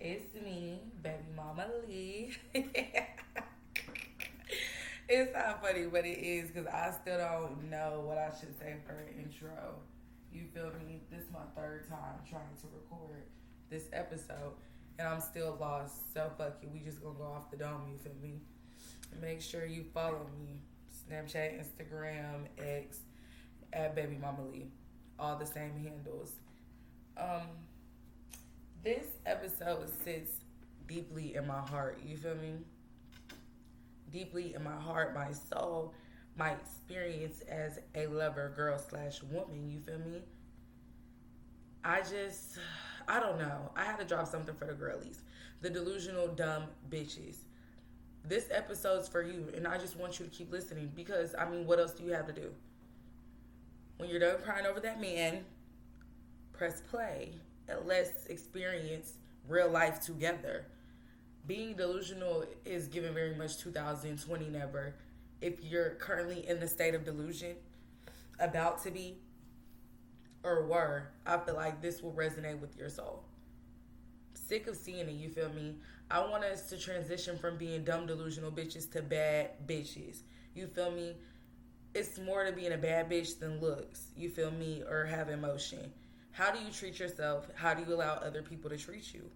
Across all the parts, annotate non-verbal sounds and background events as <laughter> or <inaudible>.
It's me, baby mama Lee. <laughs> it's not funny, but it is because I still don't know what I should say for an intro. You feel me? This is my third time trying to record this episode, and I'm still lost. So fuck it, we just gonna go off the dome. You feel me? Make sure you follow me, Snapchat, Instagram, X, at Baby Mama Lee, all the same handles. Um, this episode sits deeply in my heart. You feel me? Deeply in my heart, my soul, my experience as a lover, girl slash woman. You feel me? I just, I don't know. I had to drop something for the girlies, the delusional dumb bitches. This episode's for you, and I just want you to keep listening because I mean, what else do you have to do? When you're done crying over that man, press play let's experience real life together. Being delusional is given very much 2020 never. If you're currently in the state of delusion, about to be, or were, I feel like this will resonate with your soul. Sick of seeing it, you feel me? I want us to transition from being dumb delusional bitches to bad bitches. You feel me? It's more to being a bad bitch than looks, you feel me, or have emotion. How do you treat yourself? How do you allow other people to treat you?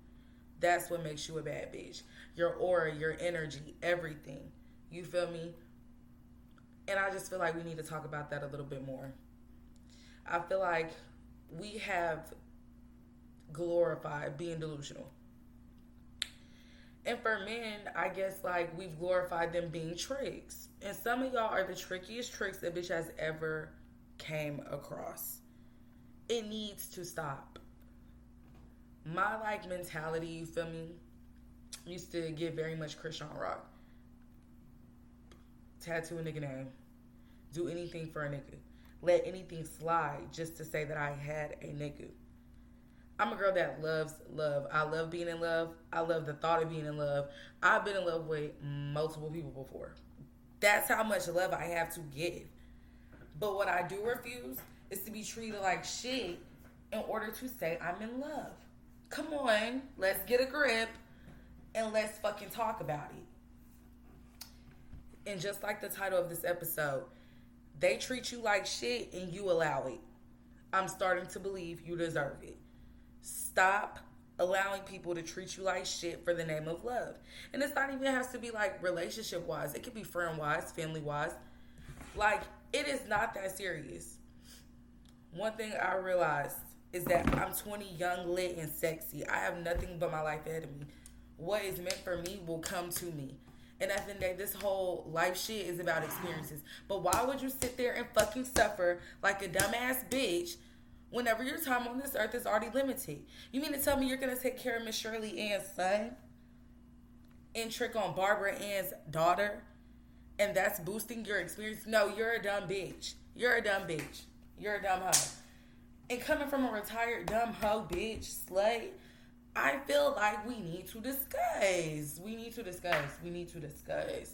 That's what makes you a bad bitch. Your aura, your energy, everything. You feel me? And I just feel like we need to talk about that a little bit more. I feel like we have glorified being delusional. And for men, I guess like we've glorified them being tricks. And some of y'all are the trickiest tricks that bitch has ever came across it needs to stop. My like mentality, you feel me, used to get very much Chrisean Rock. Tattoo a nigga name. Do anything for a nigga. Let anything slide just to say that I had a nigga. I'm a girl that loves love. I love being in love. I love the thought of being in love. I've been in love with multiple people before. That's how much love I have to give. But what I do refuse is to be treated like shit in order to say I'm in love. Come on, let's get a grip and let's fucking talk about it. And just like the title of this episode, they treat you like shit and you allow it. I'm starting to believe you deserve it. Stop allowing people to treat you like shit for the name of love. And it's not even has to be like relationship wise. It could be friend wise, family wise. Like it is not that serious one thing I realized is that I'm 20, young, lit, and sexy. I have nothing but my life ahead of me. What is meant for me will come to me. And at the end of the day, this whole life shit is about experiences. But why would you sit there and fucking suffer like a dumbass bitch whenever your time on this earth is already limited? You mean to tell me you're gonna take care of Miss Shirley Ann's son and trick on Barbara Ann's daughter? And that's boosting your experience? No, you're a dumb bitch. You're a dumb bitch. You're a dumb hoe. And coming from a retired dumb hoe, bitch, slut, I feel like we need to discuss. We need to discuss. We need to discuss.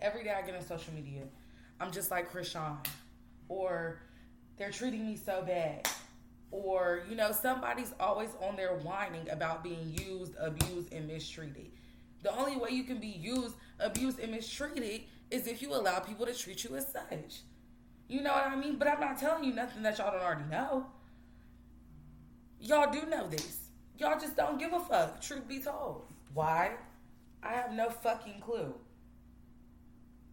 Every day I get on social media, I'm just like Chrisean. Or they're treating me so bad. Or, you know, somebody's always on there whining about being used, abused, and mistreated. The only way you can be used, abused, and mistreated is if you allow people to treat you as such. You know what I mean? But I'm not telling you nothing that y'all don't already know. Y'all do know this. Y'all just don't give a fuck, truth be told. Why? I have no fucking clue.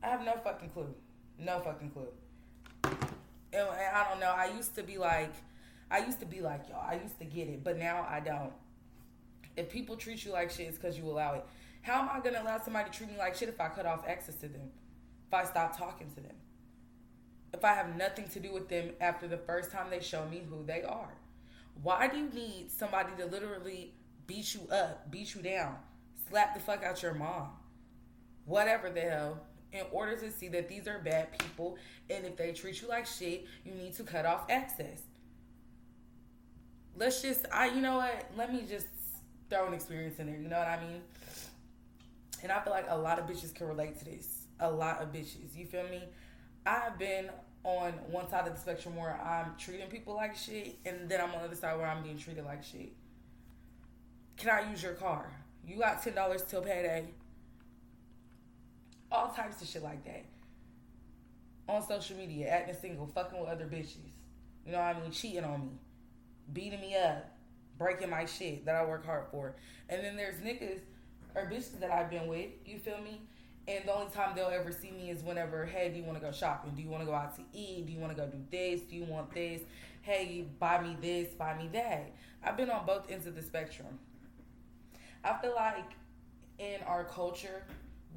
I have no fucking clue. No fucking clue. And I don't know. I used to be like, I used to be like y'all. I used to get it, but now I don't. If people treat you like shit, it's because you allow it. How am I gonna allow somebody to treat me like shit if I cut off access to them? If I stop talking to them? If I have nothing to do with them after the first time they show me who they are? Why do you need somebody to literally beat you up, beat you down, slap the fuck out your mom, whatever the hell, in order to see that these are bad people and if they treat you like shit, you need to cut off access? Let's just, I, you know what? Let me just throw an experience in there. You know what I mean? And I feel like a lot of bitches can relate to this. A lot of bitches. You feel me? I've been on one side of the spectrum where I'm treating people like shit, and then I'm on the other side where I'm being treated like shit. Can I use your car? You got ten dollars till payday. All types of shit like that. On social media, acting single, fucking with other bitches. You know what I mean? Cheating on me, beating me up, breaking my shit that I work hard for. And then there's niggas or bitches that I've been with, you feel me? And the only time they'll ever see me is whenever, hey, do you want to go shopping? Do you want to go out to eat? Do you want to go do this? Do you want this? Hey, buy me this, buy me that. I've been on both ends of the spectrum. I feel like in our culture,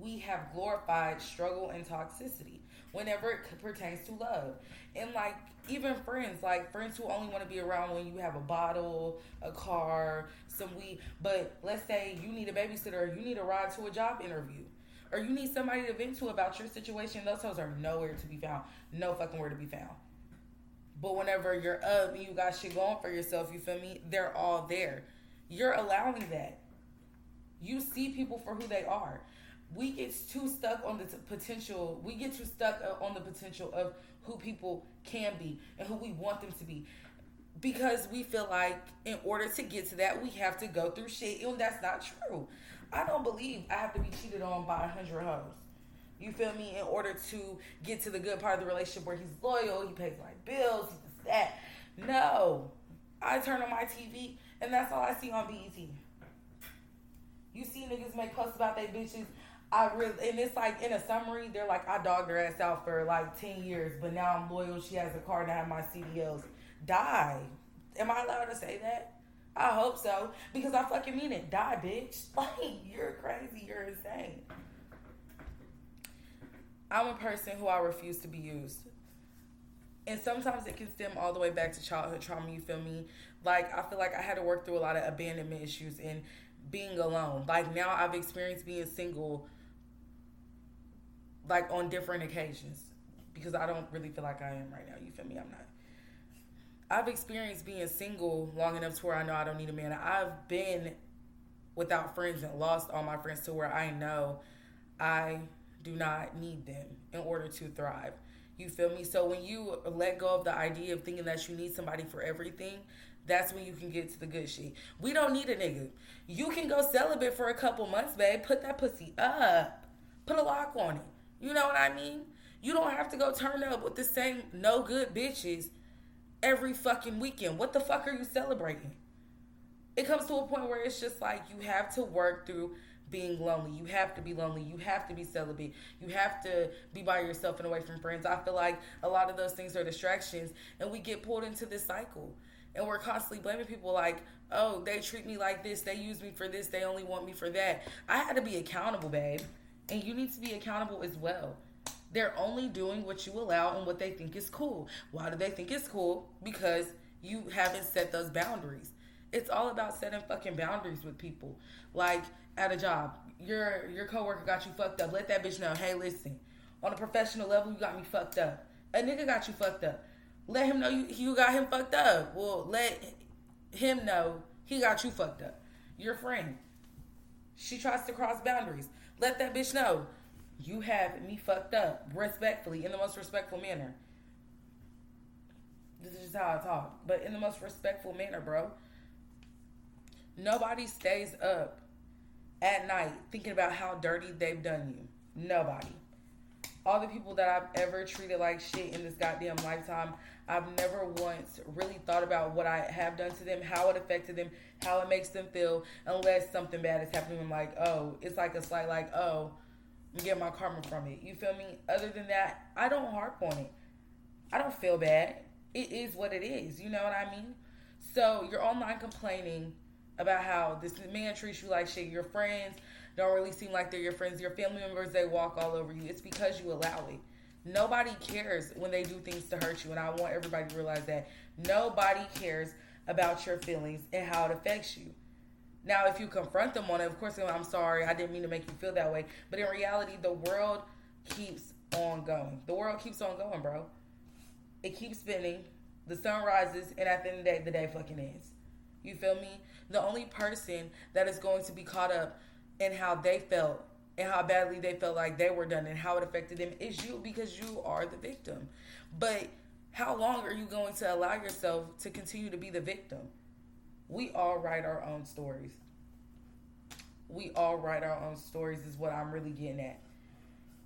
we have glorified struggle and toxicity whenever it pertains to love. And like even friends, like friends who only want to be around when you have a bottle, a car, some weed. But let's say you need a babysitter, you need a ride to a job interview, or you need somebody to vent to about your situation. Those hoes are nowhere to be found. No fucking where to be found. But whenever you're up and you got shit going for yourself, you feel me? They're all there. You're allowing that. You see people for who they are. We get too stuck on the t- potential. We get too stuck uh, on the potential of who people can be and who we want them to be. Because we feel like in order to get to that, we have to go through shit. And that's not true. I don't believe I have to be cheated on by a hundred hoes. You feel me? In order to get to the good part of the relationship where he's loyal, he pays my bills, he does that. No. I turn on my TV and that's all I see on BET. You see niggas make posts about they bitches. I really and it's like in a summary, they're like, I dogged her ass out for like ten years, but now I'm loyal. She has a car I have my CDLs. Die. Am I allowed to say that? I hope so. Because I fucking mean it. Die, bitch. <laughs> Like, you're crazy. You're insane. I'm a person who I refuse to be used. And sometimes it can stem all the way back to childhood trauma, you feel me? Like, I feel like I had to work through a lot of abandonment issues and being alone. Like, now I've experienced being single, like, on different occasions because I don't really feel like I am right now. You feel me? I'm not. I've experienced being single long enough to where I know I don't need a man. I've been without friends and lost all my friends to where I know I do not need them in order to thrive. You feel me? So when you let go of the idea of thinking that you need somebody for everything, that's when you can get to the good shit. We don't need a nigga. You can go celibate for a couple months, babe. Put that pussy up. Put a lock on it. You know what I mean? You don't have to go turn up with the same no good bitches every fucking weekend. What the fuck are you celebrating? It comes to a point where it's just like you have to work through being lonely. You have to be lonely. You have to be celibate. You have to be by yourself and away from friends. I feel like a lot of those things are distractions, and we get pulled into this cycle. And we're constantly blaming people like, oh, they treat me like this. They use me for this. They only want me for that. I had to be accountable, babe. And you need to be accountable as well. They're only doing what you allow and what they think is cool. Why do they think it's cool? Because you haven't set those boundaries. It's all about setting fucking boundaries with people. Like at a job, your your coworker got you fucked up. Let that bitch know, hey, listen, on a professional level, you got me fucked up. A nigga got you fucked up. Let him know you you got him fucked up. Well, let him know he got you fucked up. Your friend. She tries to cross boundaries. Let that bitch know you have me fucked up respectfully in the most respectful manner. This is just how I talk, but in the most respectful manner, bro. Nobody stays up at night thinking about how dirty they've done you. Nobody. All the people that I've ever treated like shit in this goddamn lifetime, I've never once really thought about what I have done to them, how it affected them, how it makes them feel, unless something bad is happening. I'm like, oh, it's like a slight, like, oh, I'm getting my karma from it. You feel me? Other than that, I don't harp on it. I don't feel bad. It is what it is. You know what I mean? So you're online complaining about how this man treats you like shit. Your friends don't really seem like they're your friends. Your family members, they walk all over you. It's because you allow it. Nobody cares when they do things to hurt you. And I want everybody to realize that nobody cares about your feelings and how it affects you. Now, if you confront them on it, of course, I'm sorry, I didn't mean to make you feel that way. But in reality, the world keeps on going. The world keeps on going, bro. It keeps spinning. The sun rises, and at the end of the day, the day fucking ends. You feel me? The only person that is going to be caught up in how they felt and how badly they felt like they were done and how it affected them is you because you are the victim. But how long are you going to allow yourself to continue to be the victim? We all write our own stories. we all write our own stories, is what I'm really getting at.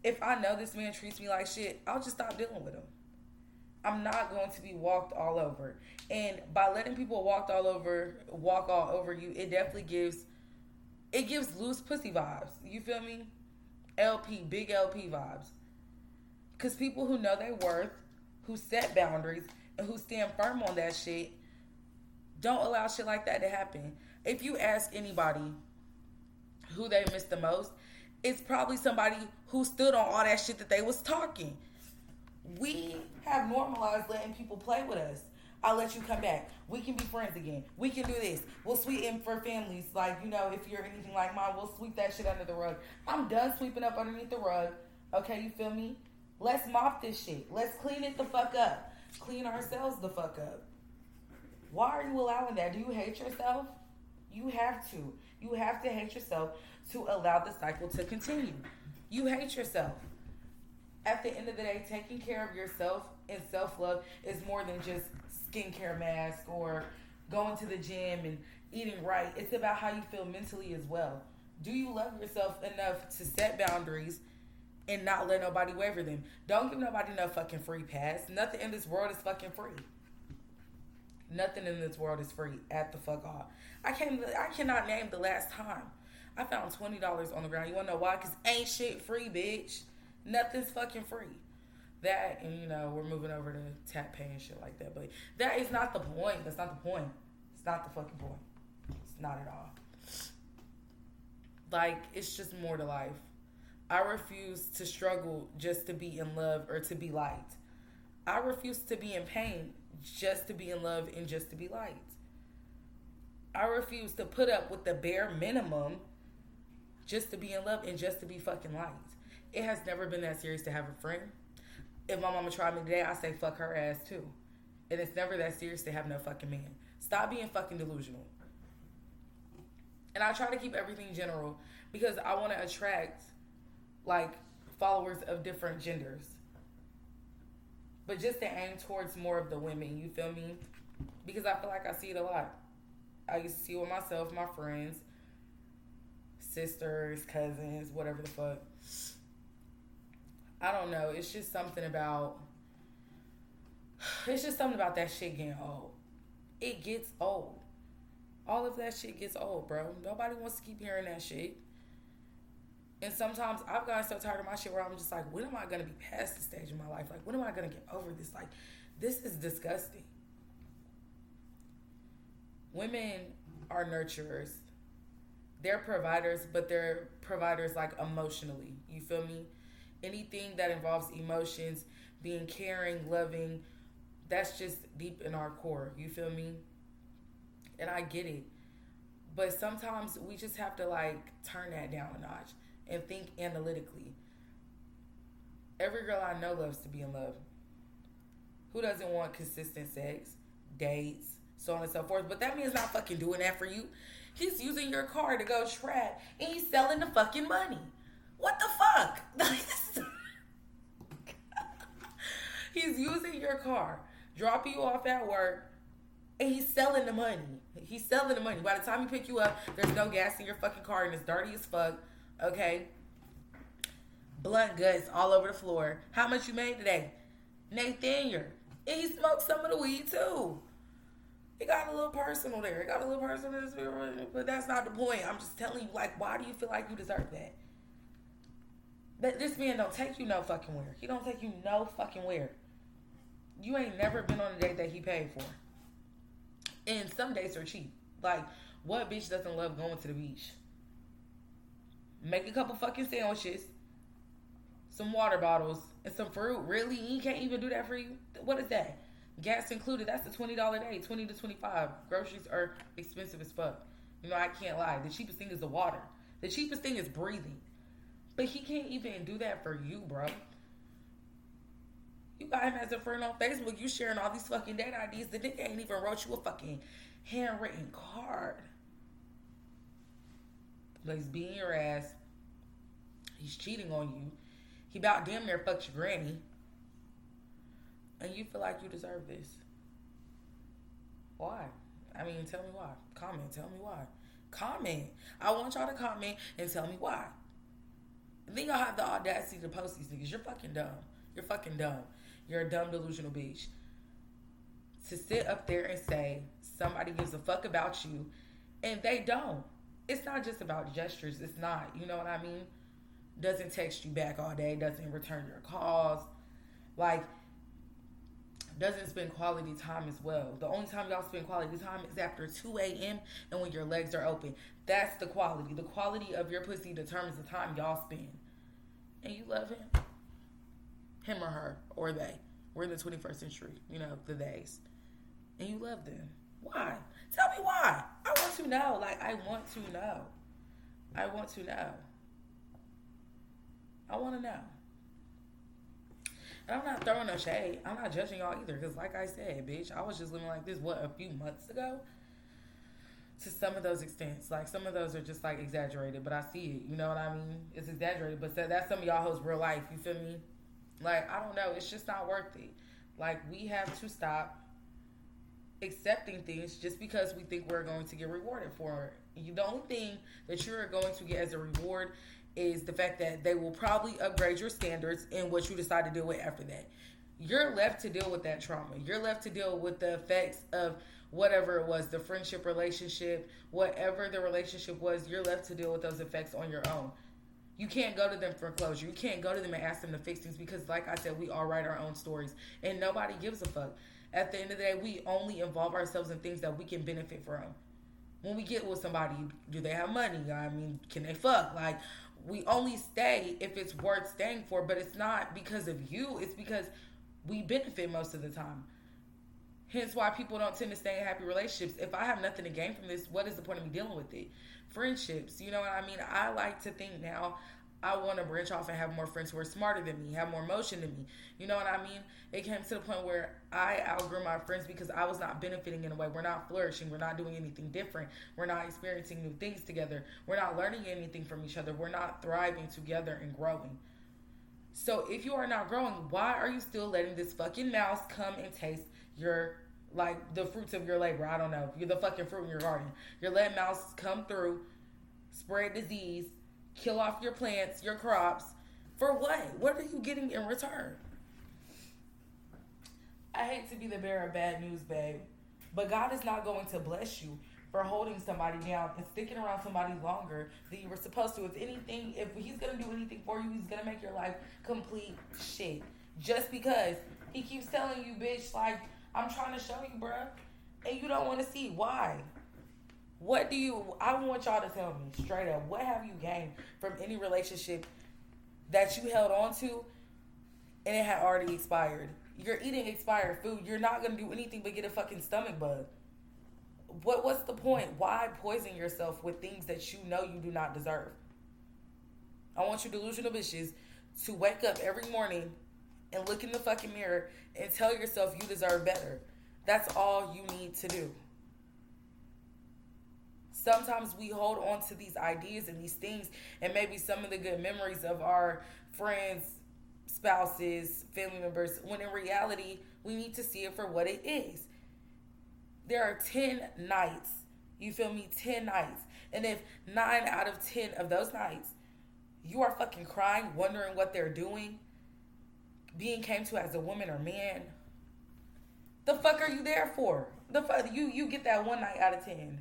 If I know this man treats me like shit, I'll just stop dealing with him. I'm not going to be walked all over. And by letting people walk all over, walk all over you, it definitely gives it gives loose pussy vibes. You feel me? LP, big LP vibes. Cause people who know their worth, who set boundaries, and who stand firm on that shit, don't allow shit like that to happen. If you ask anybody who they miss the most, it's probably somebody who stood on all that shit that they was talking. We have normalized letting people play with us. I'll let you come back. We can be friends again. We can do this. We'll sweeten for families. Like, you know, if you're anything like mine, we'll sweep that shit under the rug. I'm done sweeping up underneath the rug. Okay, you feel me? Let's mop this shit. Let's clean it the fuck up. Clean ourselves the fuck up. Why are you allowing that? Do you hate yourself? You have to. You have to hate yourself to allow the cycle to continue. You hate yourself. At the end of the day, taking care of yourself and self love is more than just skincare mask or going to the gym and eating right. It's about how you feel mentally as well. Do you love yourself enough to set boundaries and not let nobody waver them? Don't give nobody no fucking free pass. Nothing in this world is fucking free. Nothing in this world is free at the fuck all. I can't. I cannot name the last time I found twenty dollars on the ground. You wanna know why? Cause ain't shit free, bitch. Nothing's fucking free. That and you know we're moving over to tap pay and shit like that. But that is not the point. That's not the point. It's not the fucking point. It's not at all. Like it's just more to life. I refuse to struggle just to be in love or to be liked. I refuse to be in pain just to be in love and just to be liked. I refuse to put up with the bare minimum just to be in love and just to be fucking liked. It has never been that serious to have a friend. If my mama tried me today, I say fuck her ass too. And it's never that serious to have no fucking man. Stop being fucking delusional. And I try to keep everything general because I want to attract like followers of different genders but just to aim towards more of the women. You feel me? Because I feel like I see it a lot. I used to see it with myself, my friends, sisters, cousins, whatever the fuck. I don't know. It's just something about. It's just something about that shit getting old. It gets old. All of that shit gets old, bro. Nobody wants to keep hearing that shit. And sometimes I've gotten so tired of my shit where I'm just like, when am I gonna be past this stage in my life? Like, when am I gonna get over this? Like, this is disgusting. Women are nurturers. They're providers, but they're providers like emotionally. You feel me? Anything that involves emotions, being caring, loving, that's just deep in our core. You feel me? And I get it. But sometimes we just have to like turn that down a notch and think analytically. Every girl I know loves to be in love. Who doesn't want consistent sex, dates, so on and so forth? But that means not fucking doing that for you. He's using your car to go trap and he's selling the fucking money. What the fuck? <laughs> he's using your car, dropping you off at work, and he's selling the money. He's selling the money. By the time he pick you up, there's no gas in your fucking car and it's dirty as fuck. Okay. Blunt guts all over the floor. How much you made today? Nathaniel. And he smoked some of the weed too. It got a little personal there. It got a little personal, but that's not the point. I'm just telling you, like, why do you feel like you deserve that? That this man don't take you no fucking where. He don't take you no fucking where. You ain't never been on a date that he paid for. And some dates are cheap. Like, what bitch doesn't love going to the beach? Make a couple fucking sandwiches, some water bottles, and some fruit. Really? He can't even do that for you? What is that? Gas included. That's a twenty dollar day, twenty to twenty five. Groceries are expensive as fuck. You know, I can't lie. The cheapest thing is the water. The cheapest thing is breathing. But he can't even do that for you, bro. You got him as a friend on Facebook. You sharing all these fucking date IDs. The nigga ain't even wrote you a fucking handwritten card. He's beating your ass. He's cheating on you. He about damn near fucked your granny. And you feel like you deserve this. Why? I mean, tell me why. Comment, tell me why. Comment. I want y'all to comment and tell me why. And then y'all have the audacity to post these niggas. You're fucking dumb. You're fucking dumb. You're a dumb delusional bitch. To sit up there and say somebody gives a fuck about you and they don't. It's not just about gestures. It's not. You know what I mean? Doesn't text you back all day, doesn't return your calls. Like, doesn't spend quality time as well. The only time y'all spend quality time is after 2 a.m. and when your legs are open. That's the quality. The quality of your pussy determines the time y'all spend. And you love him? Him or her or they. We're in the 21st century, you know, the days. And you love them. Why? Tell me why. I want to know. Like, I want to know. I want to know. I want to know. And I'm not throwing no shade. I'm not judging y'all either. Because, like I said, bitch, I was just living like this, what, a few months ago? To some of those extents. Like, some of those are just, like, exaggerated. But I see it. You know what I mean? It's exaggerated. But that's some of y'all hoes' real life. You feel me? Like, I don't know. It's just not worth it. Like, we have to stop accepting things just because we think we're going to get rewarded for it. You The only thing that you're going to get as a reward is the fact that they will probably upgrade your standards in what you decide to deal with after that. You're left to deal with that trauma. You're left to deal with the effects of whatever it was the friendship, relationship, whatever the relationship was. You're left to deal with those effects on your own. You can't go to them for closure. You can't go to them and ask them to fix things because, like I said, we all write our own stories and nobody gives a fuck. At the end of the day, we only involve ourselves in things that we can benefit from. When we get with somebody, do they have money? I mean, can they fuck? Like, we only stay if it's worth staying for, but it's not because of you. It's because we benefit most of the time. Hence why people don't tend to stay in happy relationships. If I have nothing to gain from this, what is the point of me dealing with it? Friendships, you know what I mean? I like to think now I want to branch off and have more friends who are smarter than me, have more emotion than me. You know what I mean? It came to the point where I outgrew my friends because I was not benefiting in a way. We're not flourishing. We're not doing anything different. We're not experiencing new things together. We're not learning anything from each other. We're not thriving together and growing. So if you are not growing, why are you still letting this fucking mouse come and taste your like the fruits of your labor? I don't know. You're the fucking fruit in your garden. You're letting mouse come through, spread disease, kill off your plants, your crops. For what? What are you getting in return? I hate to be the bearer of bad news, babe, but God is not going to bless you for holding somebody down and sticking around somebody longer than you were supposed to. If anything, if He's gonna do anything for you, He's gonna make your life complete shit. Just because He keeps telling you, bitch, like I'm trying to show you, bruh, and you don't want to see why. What do you? I want y'all to tell me straight up. What have you gained from any relationship that you held on to, and it had already expired? You're eating expired food. You're not gonna do anything but get a fucking stomach bug. What? What's the point? Why poison yourself with things that you know you do not deserve? I want you delusional bitches to wake up every morning and look in the fucking mirror and tell yourself you deserve better. That's all you need to do sometimes we hold on to these ideas and these things and maybe some of the good memories of our friends, spouses, family members, when in reality, we need to see it for what it is. There are 10 nights, you feel me? 10 nights. And if nine out of 10 of those nights, you are fucking crying, wondering what they're doing, being came to as a woman or man, the fuck are you there for? The fuck you you get that one night out of ten.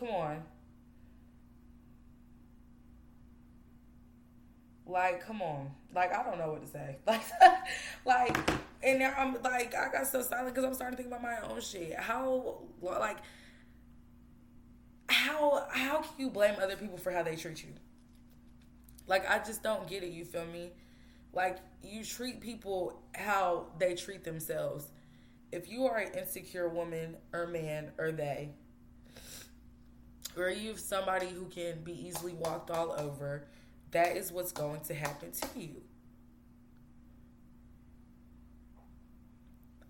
Come on. Like, come on. Like, I don't know what to say. <laughs> Like, like, and now I'm like, I got so silent because I'm starting to think about my own shit. How, like, how how can you blame other people for how they treat you? Like, I just don't get it. You feel me? Like, you treat people how they treat themselves. If you are an insecure woman or man or they, or you somebody who can be easily walked all over, that is what's going to happen to you.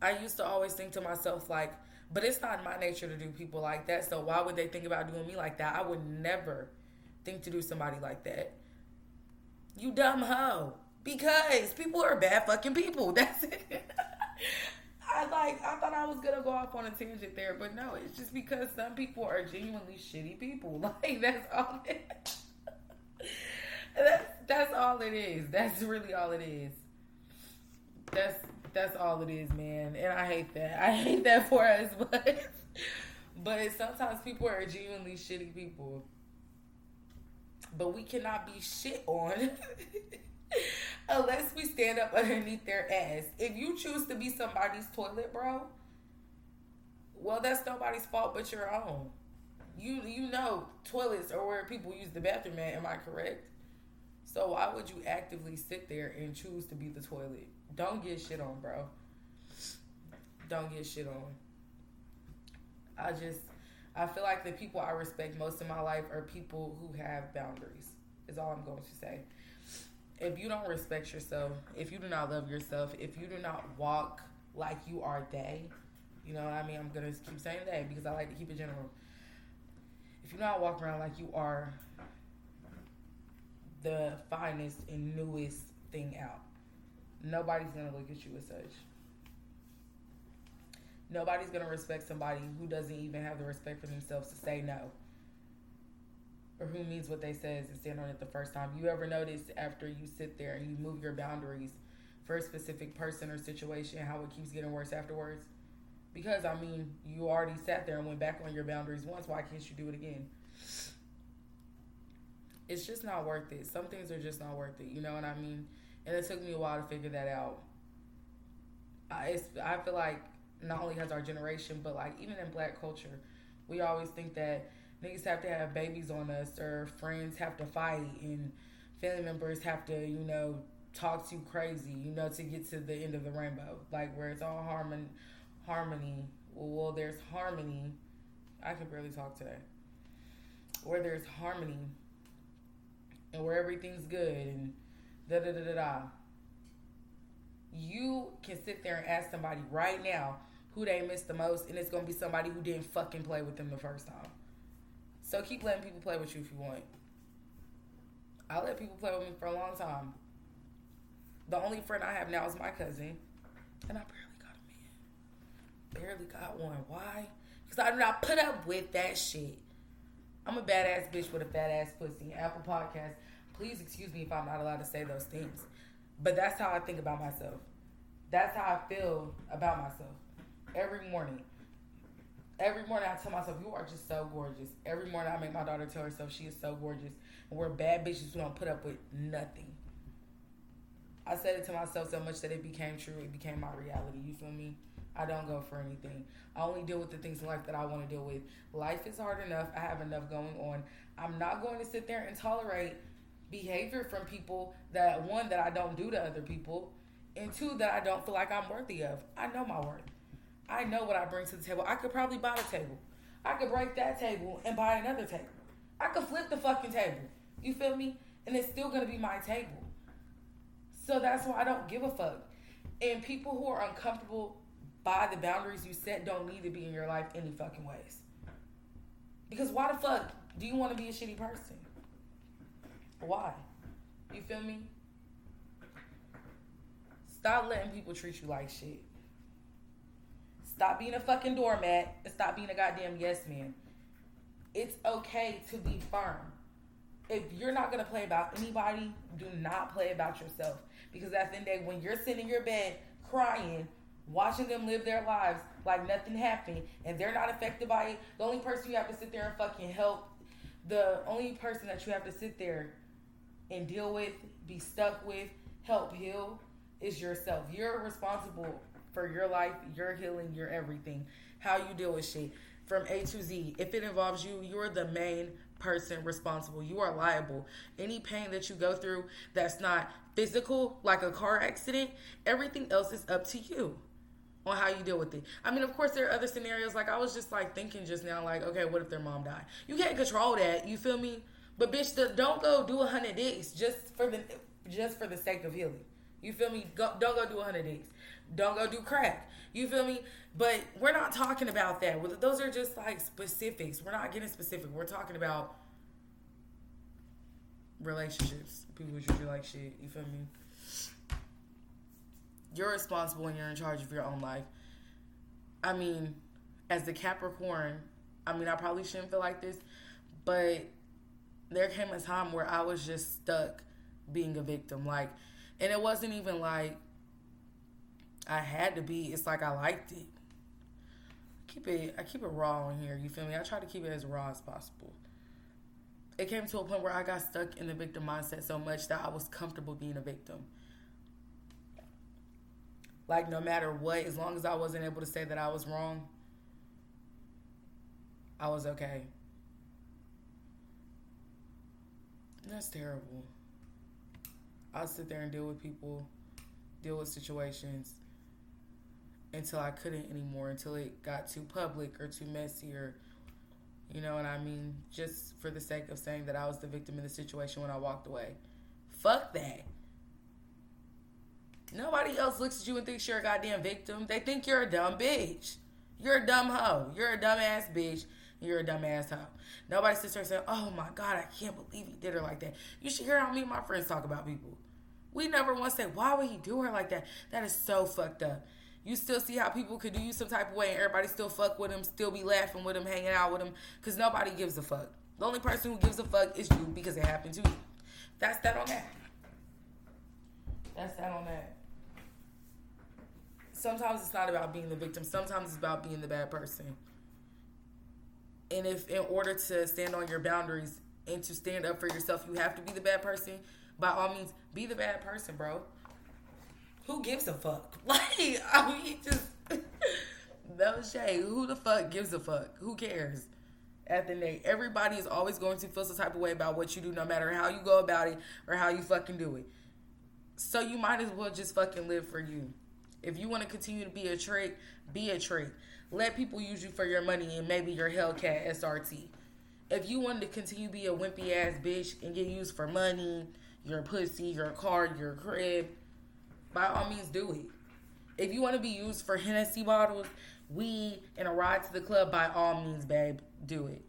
I used to always think to myself, like, but it's not my nature to do people like that. So why would they think about doing me like that? I would never think to do somebody like that. You dumb hoe. Because people are bad fucking people. <laughs> That's it. I like I thought I was gonna go off on a tangent there, but no, it's just because some people are genuinely shitty people. <laughs> Like that's all it that's that's all it is. That's really all it is. That's that's all it is, man. And I hate that. I hate that for us, <laughs> but but sometimes people are genuinely shitty people. But we cannot be shit on <laughs> <laughs> unless we stand up underneath their ass. If you choose to be somebody's toilet, bro, well, that's nobody's fault but your own. You you know toilets are where people use the bathroom at. Am I correct? So why would you actively sit there and choose to be the toilet? Don't get shit on, bro. Don't get shit on. I just I feel like the people I respect most in my life are people who have boundaries. Is all I'm going to say if you don't respect yourself, if you do not love yourself, if you do not walk like you are they, you know what I mean? I'm gonna keep saying they because I like to keep it general. If you do not walk around like you are the finest and newest thing out, nobody's gonna look at you as such. Nobody's gonna respect somebody who doesn't even have the respect for themselves to say no or who means what they says and stand on it the first time. You ever notice after you sit there and you move your boundaries for a specific person or situation, how it keeps getting worse afterwards? Because I mean, you already sat there and went back on your boundaries once. Why can't you do it again? It's just not worth it. Some things are just not worth it. You know what I mean? And it took me a while to figure that out. I, I feel like not only has our generation, but like even in black culture, we always think that niggas have to have babies on us or friends have to fight and family members have to, you know, talk too crazy, you know, to get to the end of the rainbow. Like where it's all harmon harmony. Well, well there's harmony. I can barely talk today. Where there's harmony and where everything's good and da da da da da. You can sit there and ask somebody right now who they miss the most, and it's gonna be somebody who didn't fucking play with them the first time. So keep letting people play with you if you want. I let people play with me for a long time. The only friend I have now is my cousin, and I barely got a man. Barely got one. Why? Because I do not put up with that shit. I'm a badass bitch with a fat ass pussy. Apple Podcast. Please excuse me if I'm not allowed to say those things. But that's how I think about myself. That's how I feel about myself. Every morning every morning I tell myself, "You are just so gorgeous." Every morning I make my daughter tell herself she is so gorgeous, and we're bad bitches who don't put up with nothing. I said it to myself so much that it became true. It became my reality. You feel me? I don't go for anything. I only deal with the things in life that I want to deal with. Life is hard enough. I have enough going on. I'm not going to sit there and tolerate behavior from people that one that I don't do to other people, and two that I don't feel like I'm worthy of. I know my worth. I know what I bring to the table. I could probably buy the table. I could break that table and buy another table. I could flip the fucking table. You feel me? And it's still gonna be my table. So that's why I don't give a fuck. And people who are uncomfortable by the boundaries you set don't need to be in your life any fucking ways. Because why the fuck do you want to be a shitty person? Why? You feel me? Stop letting people treat you like shit. Stop being a fucking doormat and stop being a goddamn yes man. It's okay to be firm. If you're not gonna play about anybody, do not play about yourself. Because at the end of the day, when you're sitting in your bed crying, watching them live their lives like nothing happened, and they're not affected by it, the only person you have to sit there and fucking help, the only person that you have to sit there and deal with, be stuck with, help heal is yourself. You're responsible for your life, your healing, your everything, how you deal with shit from A to Z. If it involves you, you're the main person responsible. You are liable. Any pain that you go through that's not physical, like a car accident, everything else is up to you on how you deal with it. I mean, of course, there are other scenarios. Like I was just like thinking just now, like, okay, what if their mom died? You can't control that. You feel me? But bitch, don't go do a hundred days just for the just for the sake of healing. You feel me? Go, don't go do a hundred days. Don't go do crack. You feel me? But we're not talking about that. Those are just like specifics. We're not getting specific. We're talking about relationships. People who treat like shit. You feel me? You're responsible and you're in charge of your own life. I mean, as the Capricorn, I mean, I probably shouldn't feel like this, but there came a time where I was just stuck being a victim. Like, and it wasn't even like I had to be. It's like I liked it. Keep it. I keep it raw in here. You feel me? I try to keep it as raw as possible. It came to a point where I got stuck in the victim mindset so much that I was comfortable being a victim. Like no matter what, as long as I wasn't able to say that I was wrong, I was okay. That's terrible. I'll sit there and deal with people, deal with situations until I couldn't anymore, until it got too public or too messy or, you know what I mean? Just for the sake of saying that I was the victim in the situation when I walked away. Fuck that. Nobody else looks at you and thinks you're a goddamn victim. They think you're a dumb bitch. You're a dumb hoe. You're a dumbass bitch. You're a dumbass hoe. Nobody sits there saying, "Oh my god, I can't believe he did her like that." You should hear how me and my friends talk about people. We never once say, "Why would he do her like that?" That is so fucked up. You still see how people could do you some type of way, and everybody still fuck with him, still be laughing with him, hanging out with him, because nobody gives a fuck. The only person who gives a fuck is you because it happened to you. That's that on that. That's that on that. Sometimes it's not about being the victim. Sometimes it's about being the bad person. And if in order to stand on your boundaries and to stand up for yourself, you have to be the bad person, by all means, be the bad person, bro. Who gives a fuck? <laughs> Like, I mean, just <laughs> no shade. Who the fuck gives a fuck? Who cares? At the day, everybody is always going to feel some type of way about what you do, no matter how you go about it or how you fucking do it. So you might as well just fucking live for you. If you want to continue to be a trick, be a trick. Let people use you for your money and maybe your Hellcat SRT. If you wanted to continue to be a wimpy ass bitch and get used for money, your pussy, your car, your crib, by all means do it. If you want to be used for Hennessy bottles, weed, and a ride to the club, by all means, babe, do it.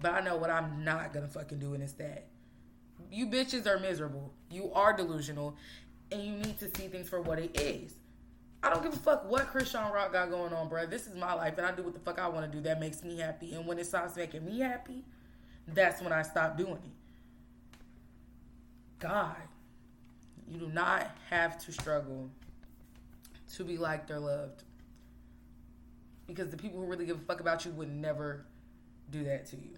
But I know what I'm not gonna fucking do, it's that. You bitches are miserable. You are delusional, and you need to see things for what it is. I don't give a fuck what Chrisean Rock got going on, bro. This is my life, and I do what the fuck I want to do. That makes me happy. And when it stops making me happy, that's when I stop doing it. God, you do not have to struggle to be liked or loved. Because the people who really give a fuck about you would never do that to you.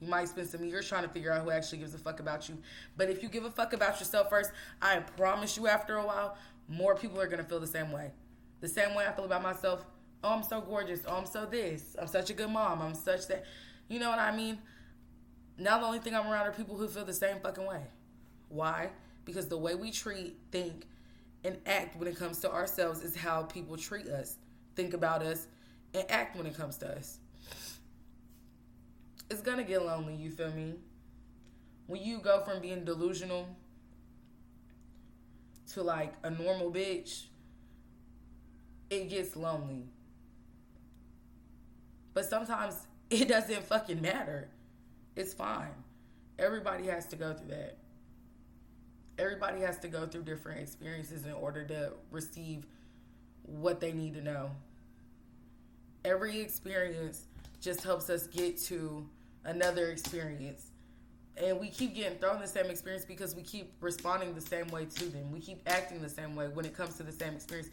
You might spend some years trying to figure out who actually gives a fuck about you. But if you give a fuck about yourself first, I promise you after a while, more people are gonna feel the same way. The same way I feel about myself. Oh, I'm so gorgeous. Oh, I'm so this. I'm such a good mom. I'm such that. You know what I mean? Now the only thing I'm around are people who feel the same fucking way. Why? Because the way we treat, think, and act when it comes to ourselves is how people treat us, think about us, and act when it comes to us. It's gonna get lonely, you feel me? When you go from being delusional to like a normal bitch, it gets lonely. But sometimes <laughs> it doesn't fucking matter. It's fine. Everybody has to go through that. Everybody has to go through different experiences in order to receive what they need to know. Every experience just helps us get to another experience and we keep getting thrown the same experience because we keep responding the same way to them. We keep acting the same way when it comes to the same experience.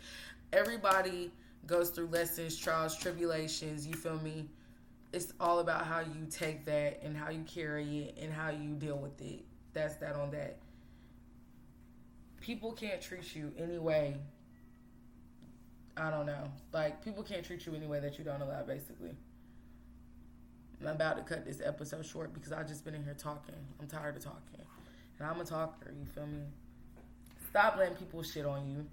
Everybody goes through lessons, trials, tribulations. You feel me? It's all about how you take that and how you carry it and how you deal with it. That's that on that. People can't treat you any way. I don't know. Like, people can't treat you any way that you don't allow, basically. I'm about to cut this episode short because I've just been in here talking. I'm tired of talking. And I'm a talker, you feel me? Stop letting people shit on you.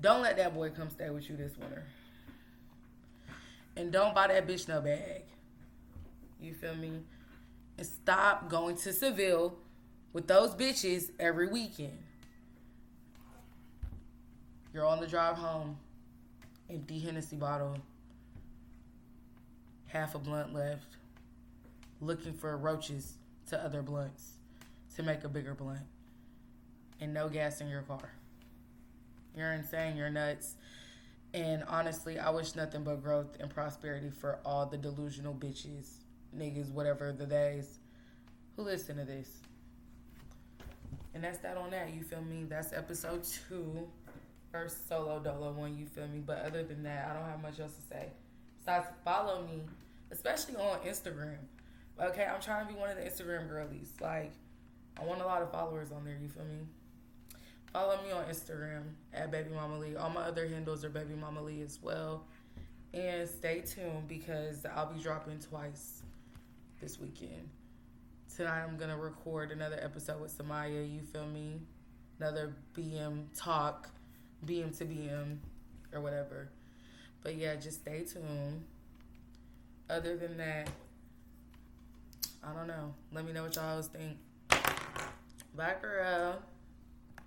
Don't let that boy come stay with you this winter. And don't buy that bitch no bag. You feel me? And stop going to Seville with those bitches every weekend. You're on the drive home, empty Hennessy bottle half a blunt left, looking for roaches to other blunts to make a bigger blunt, and no gas in your car. You're insane, you're nuts. And honestly, I wish nothing but growth and prosperity for all the delusional bitches, niggas, whatever the days who listen to this. And that's that on that, you feel me? That's episode two. First solo dolo one, you feel me? But other than that, I don't have much else to say. Besides, follow me, especially on Instagram. Okay, I'm trying to be one of the Instagram girlies. Like, I want a lot of followers on there, you feel me? Follow me on Instagram at Baby Mama Lee. All my other handles are Baby Mama Lee as well. And stay tuned because I'll be dropping twice this weekend. Tonight I'm gonna record another episode with Samaya, you feel me? Another BM talk, BM to BM, or whatever. But yeah, just stay tuned. Other than that, I don't know. Let me know what y'all think. Bye, girl.